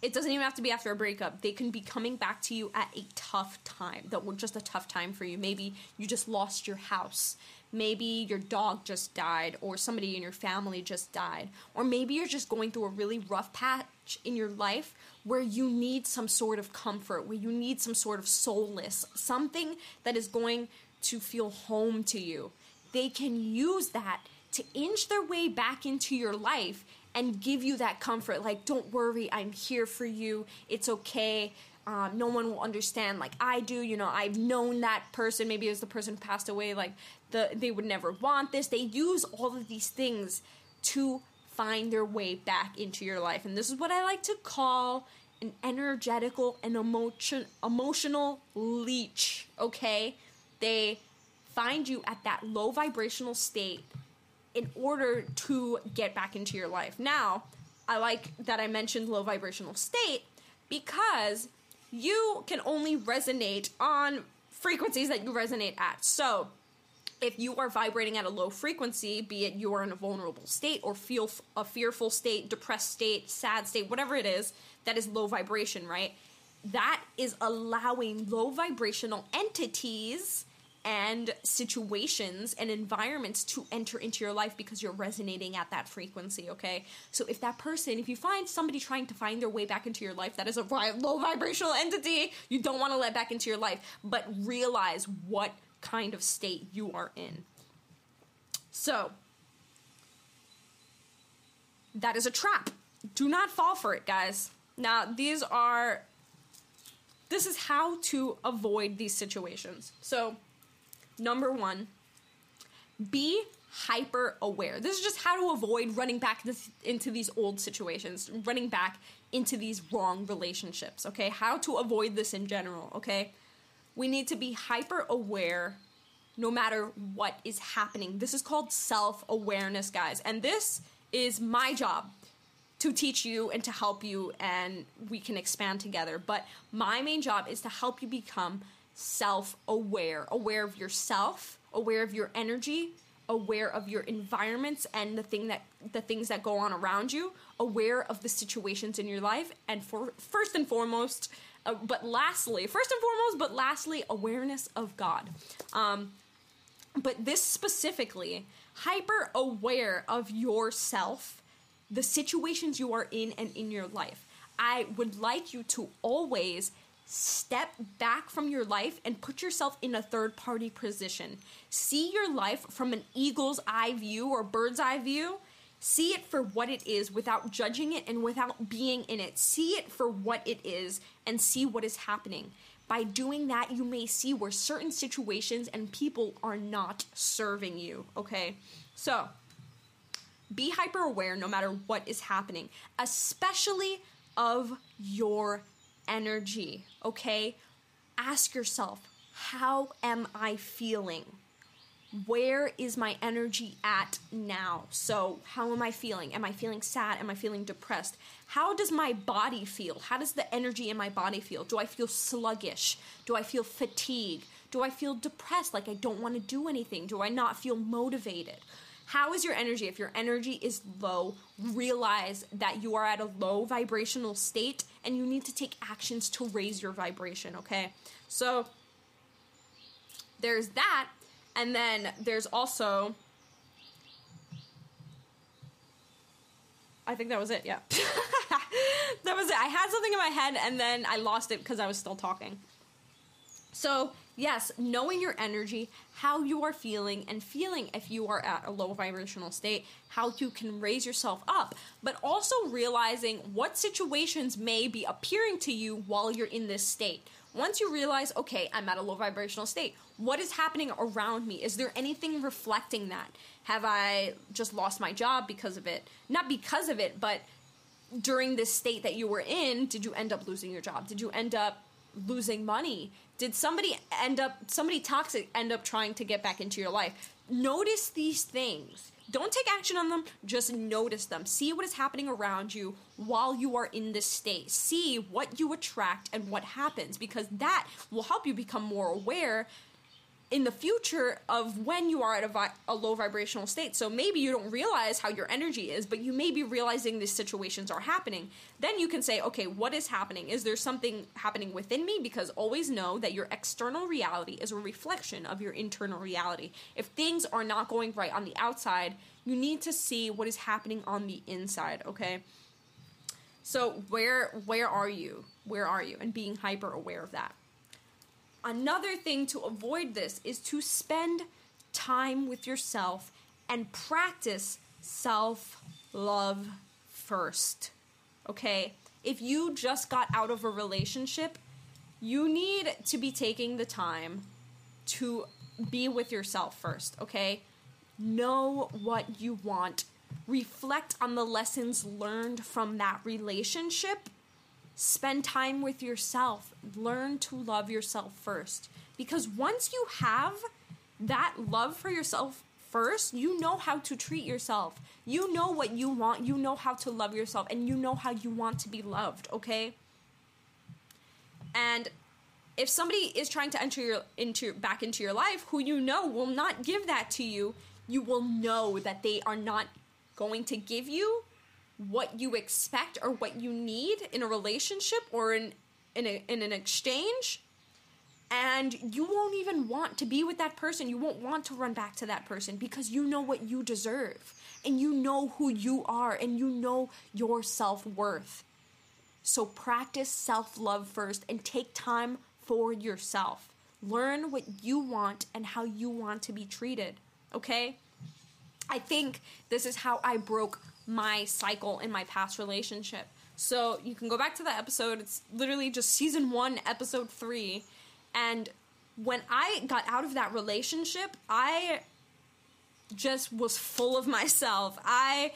it doesn't even have to be after a breakup. They can be coming back to you at a tough time that was just a tough time for you. Maybe you just lost your house maybe your dog just died or somebody in your family just died or maybe you're just going through a really rough patch in your life where you need some sort of comfort where you need some sort of solace something that is going to feel home to you. They can use that to inch their way back into your life and give you that comfort. Like, don't worry, I'm here for you. It's okay. Um, no one will understand like I do. You know, I've known that person. Maybe was the person who passed away. Like, the they would never want this. They use all of these things to find their way back into your life, and this is what I like to call an energetical and emotion emotional leech. Okay, they find you at that low vibrational state in order to get back into your life. Now, I like that I mentioned low vibrational state because you can only resonate on frequencies that you resonate at. So, if you are vibrating at a low frequency, be it you are in a vulnerable state or feel a fearful state, depressed state, sad state, whatever it is, that is low vibration, right? That is allowing low vibrational entities and situations and environments to enter into your life because you're resonating at that frequency, okay? So if that person, if you find somebody trying to find their way back into your life that is a low vibrational entity, you don't want to let back into your life, but realize what kind of state you are in. So, that is a trap. Do not fall for it, guys. Now, these are this is how to avoid these situations. So, Number one, be hyper aware. This is just how to avoid running back this, into these old situations, running back into these wrong relationships, okay? How to avoid this in general, okay? We need to be hyper aware no matter what is happening. This is called self awareness, guys. And this is my job to teach you and to help you, and we can expand together. But my main job is to help you become self aware, aware of yourself, aware of your energy, aware of your environments and the thing that the things that go on around you, aware of the situations in your life, and for first and foremost, uh, but lastly, first and foremost, but lastly, awareness of God. Um, but this specifically, hyper aware of yourself, the situations you are in, and in your life. I would like you to always step back from your life and put yourself in a third party position. See your life from an eagle's eye view or bird's eye view. See it for what it is without judging it and without being in it. See it for what it is and see what is happening. By doing that, you may see where certain situations and people are not serving you, okay? So, be hyper aware no matter what is happening, especially of your energy, okay? Ask yourself, how am I feeling? Where is my energy at now? So, how am I feeling? Am I feeling sad? Am I feeling depressed? How does my body feel? How does the energy in my body feel? Do I feel sluggish? Do I feel fatigue? Do I feel depressed, like I don't want to do anything? Do I not feel motivated? How is your energy? If your energy is low, realize that you are at a low vibrational state and you need to take actions to raise your vibration, okay? So, there's that. And then there's also. I think that was it, yeah. that was it. I had something in my head and then I lost it because I was still talking. So, yes, knowing your energy, how you are feeling, and feeling if you are at a low vibrational state, how you can raise yourself up, but also realizing what situations may be appearing to you while you're in this state. Once you realize, okay, I'm at a low vibrational state, what is happening around me? Is there anything reflecting that? Have I just lost my job because of it? Not because of it, but during this state that you were in, did you end up losing your job? Did you end up losing money? Did somebody end up, somebody toxic end up trying to get back into your life? Notice these things. Don't take action on them, just notice them. See what is happening around you while you are in this state. See what you attract and what happens because that will help you become more aware in the future of when you are at a, vi- a, low vibrational state. So maybe you don't realize how your energy is, but you may be realizing these situations are happening. Then you can say, okay, what is happening? Is there something happening within me? Because always know that your external reality is a reflection of your internal reality. If things are not going right on the outside, you need to see what is happening on the inside, okay? So where where are you? Where are you? And being hyper aware of that. Another thing to avoid this is to spend time with yourself and practice self love first. Okay? If you just got out of a relationship, you need to be taking the time to be with yourself first, okay? Know what you want. Reflect on the lessons learned from that relationship Spend time with yourself. Learn to love yourself first. Because once you have that love for yourself first, you know how to treat yourself. You know what you want. You know how to love yourself. And you know how you want to be loved, okay? And if somebody is trying to enter your into back into your life who you know will not give that to you, you will know that they are not going to give you what you expect or what you need in a relationship or in in, a, in an exchange and you won't even want to be with that person. You won't want to run back to that person because you know what you deserve and you know who you are and you know your self-worth. So practice self-love first and take time for yourself. Learn what you want and how you want to be treated okay? I think this is how i broke my cycle in my past relationship. So you can go back to the episode. It's literally just season one, episode three. And when I got out of that relationship, I just was full of myself. I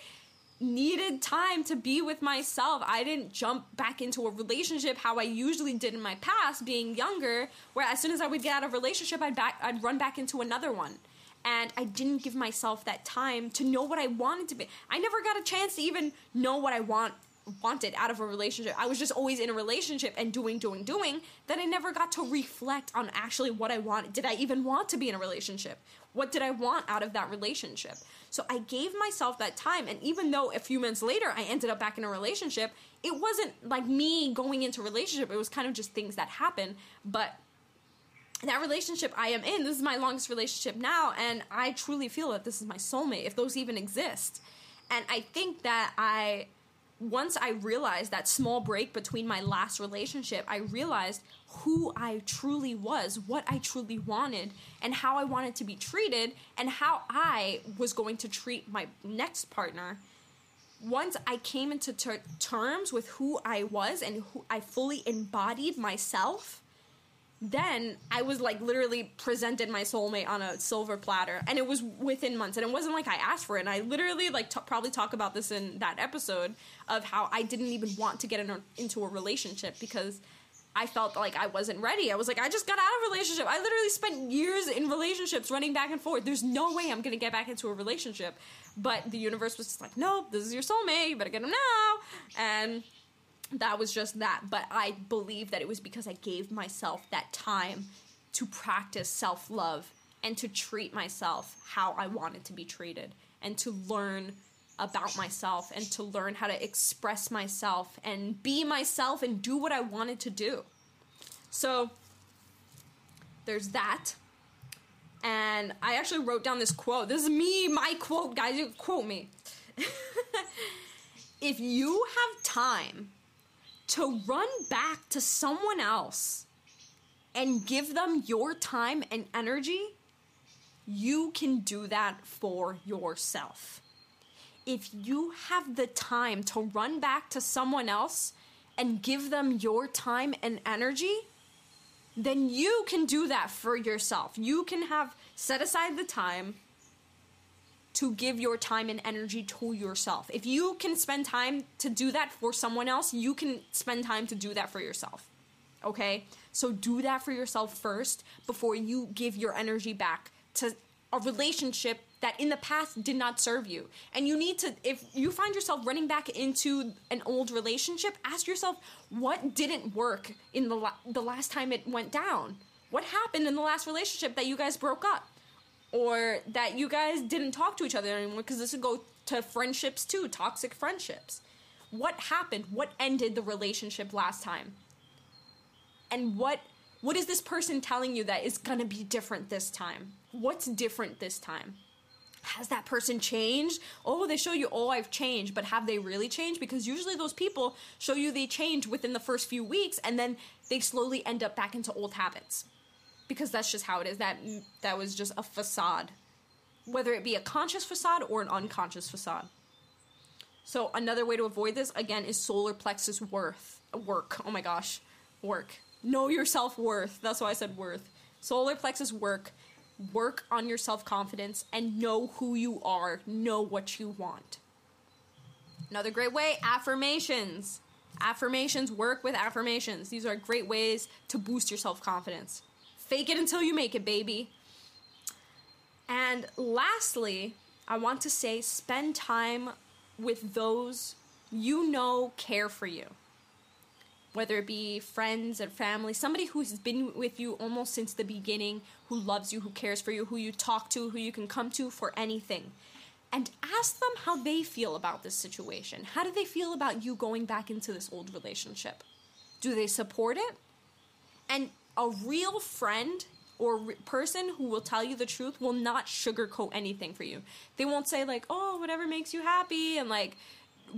needed time to be with myself. I didn't jump back into a relationship how I usually did in my past, being younger, where as soon as I would get out of relationship, I'd back I'd run back into another one and I didn't give myself that time to know what I wanted to be. I never got a chance to even know what I want wanted out of a relationship. I was just always in a relationship and doing, doing, doing. That I never got to reflect on actually what I wanted. Did I even want to be in a relationship? What did I want out of that relationship? So I gave myself that time. And even though a few months later I ended up back in a relationship, it wasn't like me going into relationship. It was kind of just things that happened. But that relationship I am in, this is my longest relationship now, and I truly feel that this is my soulmate, if those even exist. And I think that I, once I realized that small break between my last relationship, I realized who I truly was, what I truly wanted, and how I wanted to be treated, and how I was going to treat my next partner. Once I came into ter- terms with who I was and who I fully embodied myself, then I was like literally presented my soulmate on a silver platter, and it was within months. And it wasn't like I asked for it. And I literally like t- probably talk about this in that episode of how I didn't even want to get in a, into a relationship because I felt like I wasn't ready. I was like, I just got out of a relationship. I literally spent years in relationships running back and forth. There's no way I'm gonna get back into a relationship. But the universe was just like, no, this is your soulmate. You better get him now. And that was just that. But I believe that it was because I gave myself that time to practice self love and to treat myself how I wanted to be treated and to learn about myself and to learn how to express myself and be myself and do what I wanted to do. So there's that. And I actually wrote down this quote. This is me, my quote, guys. You quote me. if you have time to run back to someone else and give them your time and energy, you can do that for yourself. If you have the time to run back to someone else and give them your time and energy, then you can do that for yourself. You can have set aside the time to give your time and energy to yourself. If you can spend time to do that for someone else, you can spend time to do that for yourself. Okay? So do that for yourself first before you give your energy back to a relationship that in the past did not serve you. And you need to if you find yourself running back into an old relationship, ask yourself what didn't work in the la- the last time it went down. What happened in the last relationship that you guys broke up? Or that you guys didn't talk to each other anymore because this would go to friendships too, toxic friendships. What happened? What ended the relationship last time? And what what is this person telling you that is going to be different this time? What's different this time? Has that person changed? Oh, they show you, oh, I've changed, but have they really changed? Because usually those people show you they change within the first few weeks and then they slowly end up back into old habits because that's just how it is. That that was just a facade, whether it be a conscious facade or an unconscious facade. So another way to avoid this again is solar plexus worth work. Oh my gosh, work. Know your self worth. That's why I said worth. Solar plexus work. Work on your self confidence and know who you are. Know what you want. Another great way affirmations. Affirmations work with affirmations. These are great ways to boost your self confidence. Fake it until you make it, baby. And lastly, I want to say spend time with those you know care for you. Whether it be friends and family, somebody who's been with you almost since the beginning, who loves you, who cares for you, who you talk to, who you can come to for anything. And ask them how they feel about this situation. How do they feel about you going back into this old relationship? Do they support it? And a real friend or re- person who will tell you the truth will not sugarcoat anything for you. They won't say like, "Oh, whatever makes you happy," and like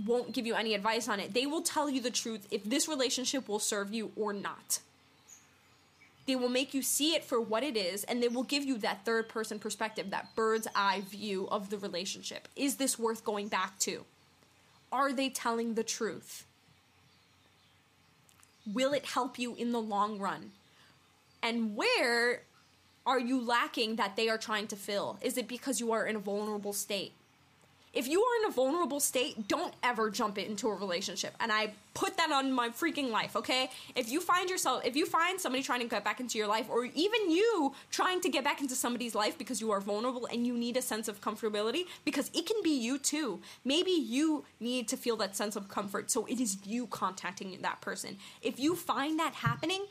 won't give you any advice on it. They will tell you the truth if this relationship will serve you or not. They will make you see it for what it is and they will give you that third person perspective, that bird's eye view of the relationship. Is this worth going back to? Are they telling the truth? Will it help you in the long run? And where are you lacking that they are trying to fill? Is it because you are in a vulnerable state? If you are in a vulnerable state, don't ever jump into a relationship. And I put that on my freaking life, okay? If you find yourself, if you find somebody trying to get back into your life, or even you trying to get back into somebody's life because you are vulnerable and you need a sense of comfortability, because it can be you too. Maybe you need to feel that sense of comfort, so it is you contacting that person. If you find that happening,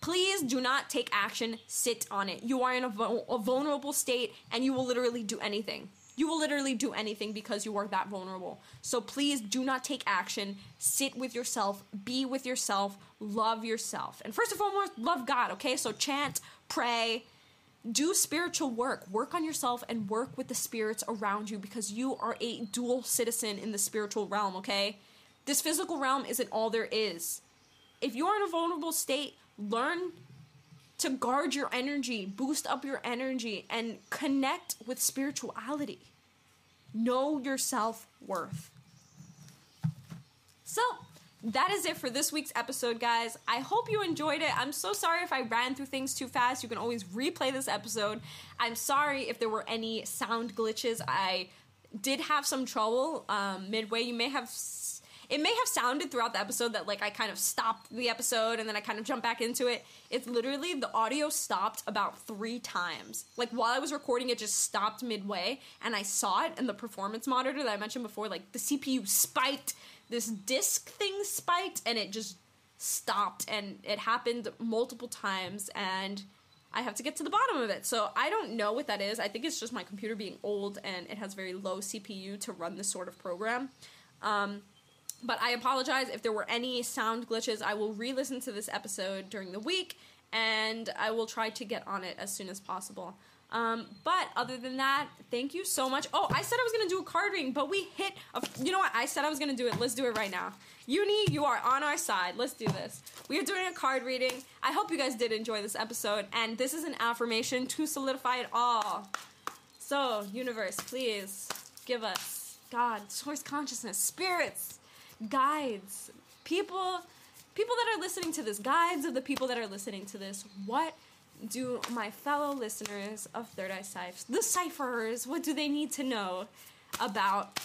Please do not take action, sit on it. You are in a, a, vulnerable state and you will literally do anything. You will literally do anything because you are that vulnerable. So please do not take action. Sit with yourself, be with yourself, love yourself. And first and foremost, love God, okay? So chant, pray, do spiritual work. Work on yourself and work with the spirits around you because you are a dual citizen in the spiritual realm, okay? This physical realm isn't all there is. If you are in a vulnerable state, learn to guard your energy, boost up your energy, and connect with spirituality. Know your self worth. So, that is it for this week's episode, guys. I hope you enjoyed it. I'm so sorry if I ran through things too fast. You can always replay this episode. I'm sorry if there were any sound glitches. I did have some trouble um, midway. You may have. It may have sounded throughout the episode that like I kind of stopped the episode and then I kind of jumped back into it. It's literally the audio stopped about three times. Like while I was recording, it just stopped midway, and I saw it in the performance monitor that I mentioned before. Like the CPU spiked, this disk thing spiked, and it just stopped, and it happened multiple times, and I have to get to the bottom of it. So I don't know what that is. I think it's just my computer being old and it has very low CPU to run this sort of program. Um, but I apologize if there were any sound glitches. I will re listen to this episode during the week and I will try to get on it as soon as possible. Um, but other than that, thank you so much. Oh, I said I was gonna do a card reading, but we hit. A, you know what? I said I was gonna do it. Let's do it right now. Uni, you are on our side. Let's do this. We are doing a card reading. I hope you guys did enjoy this episode, and this is an affirmation to solidify it all. So, universe, please give us God, source consciousness, spirits, guides, people, people that are listening to this, guides of the people that are listening to this. What do my fellow listeners of Third Eye Ciphers, the cipherers, what do they need to know about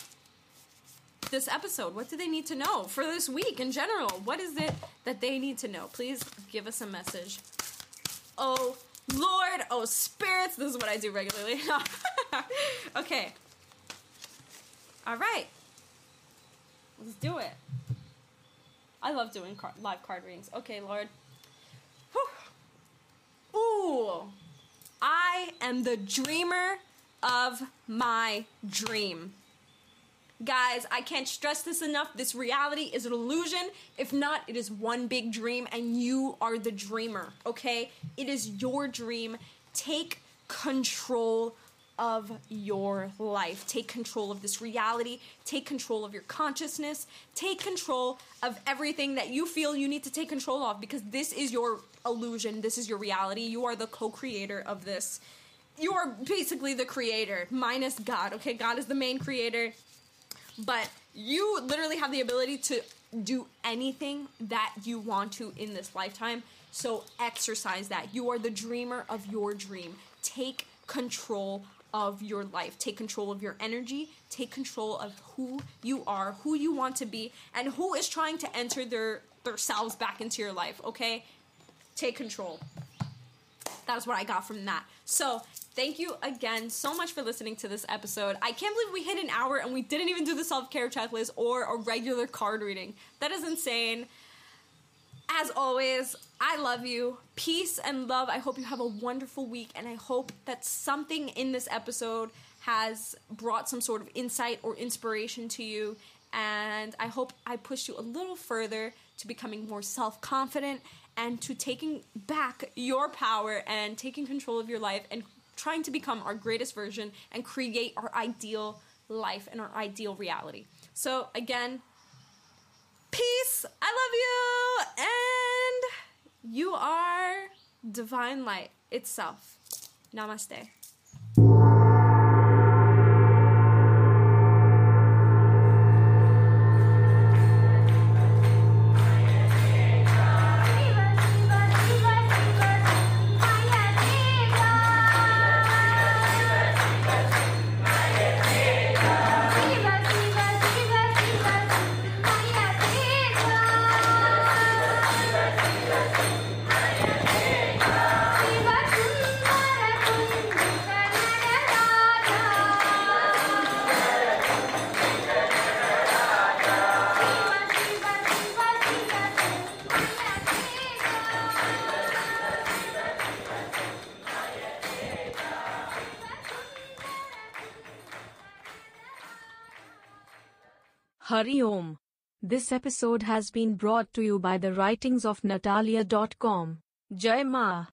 this episode? What do they need to know for this week in general? What is it that they need to know? Please give us a message. Oh Lord, oh spirits, this is what I do regularly. okay. All right. Let's do it. I love doing car- live card readings. Okay, Lord. Whew. Ooh. I am the dreamer of my dream. Guys, I can't stress this enough. This reality is an illusion. If not, it is one big dream, and you are the dreamer, okay? It is your dream. Take control of your life. Take control of this reality. Take control of your consciousness. Take control of everything that you feel you need to take control of because this is your illusion. This is your reality. You are the co creator of this. You are basically the creator, minus God, okay? God is the main creator but you literally have the ability to do anything that you want to in this lifetime. So exercise that. You are the dreamer of your dream. Take control of your life. Take control of your energy. Take control of who you are, who you want to be, and who is trying to enter their themselves back into your life, okay? Take control. That's what I got from that. So, thank you again so much for listening to this episode. I can't believe we hit an hour and we didn't even do the self care checklist or a regular card reading. That is insane. As always, I love you. Peace and love. I hope you have a wonderful week, and I hope that something in this episode has brought some sort of insight or inspiration to you. And I hope I pushed you a little further to becoming more self confident and to taking back your power and taking control of your life and trying to become our greatest version and create our ideal life and our ideal reality. So, again, peace. I love you. And you are divine light itself. Namaste. This episode has been brought to you by the writings of Natalia.com. Jai Ma.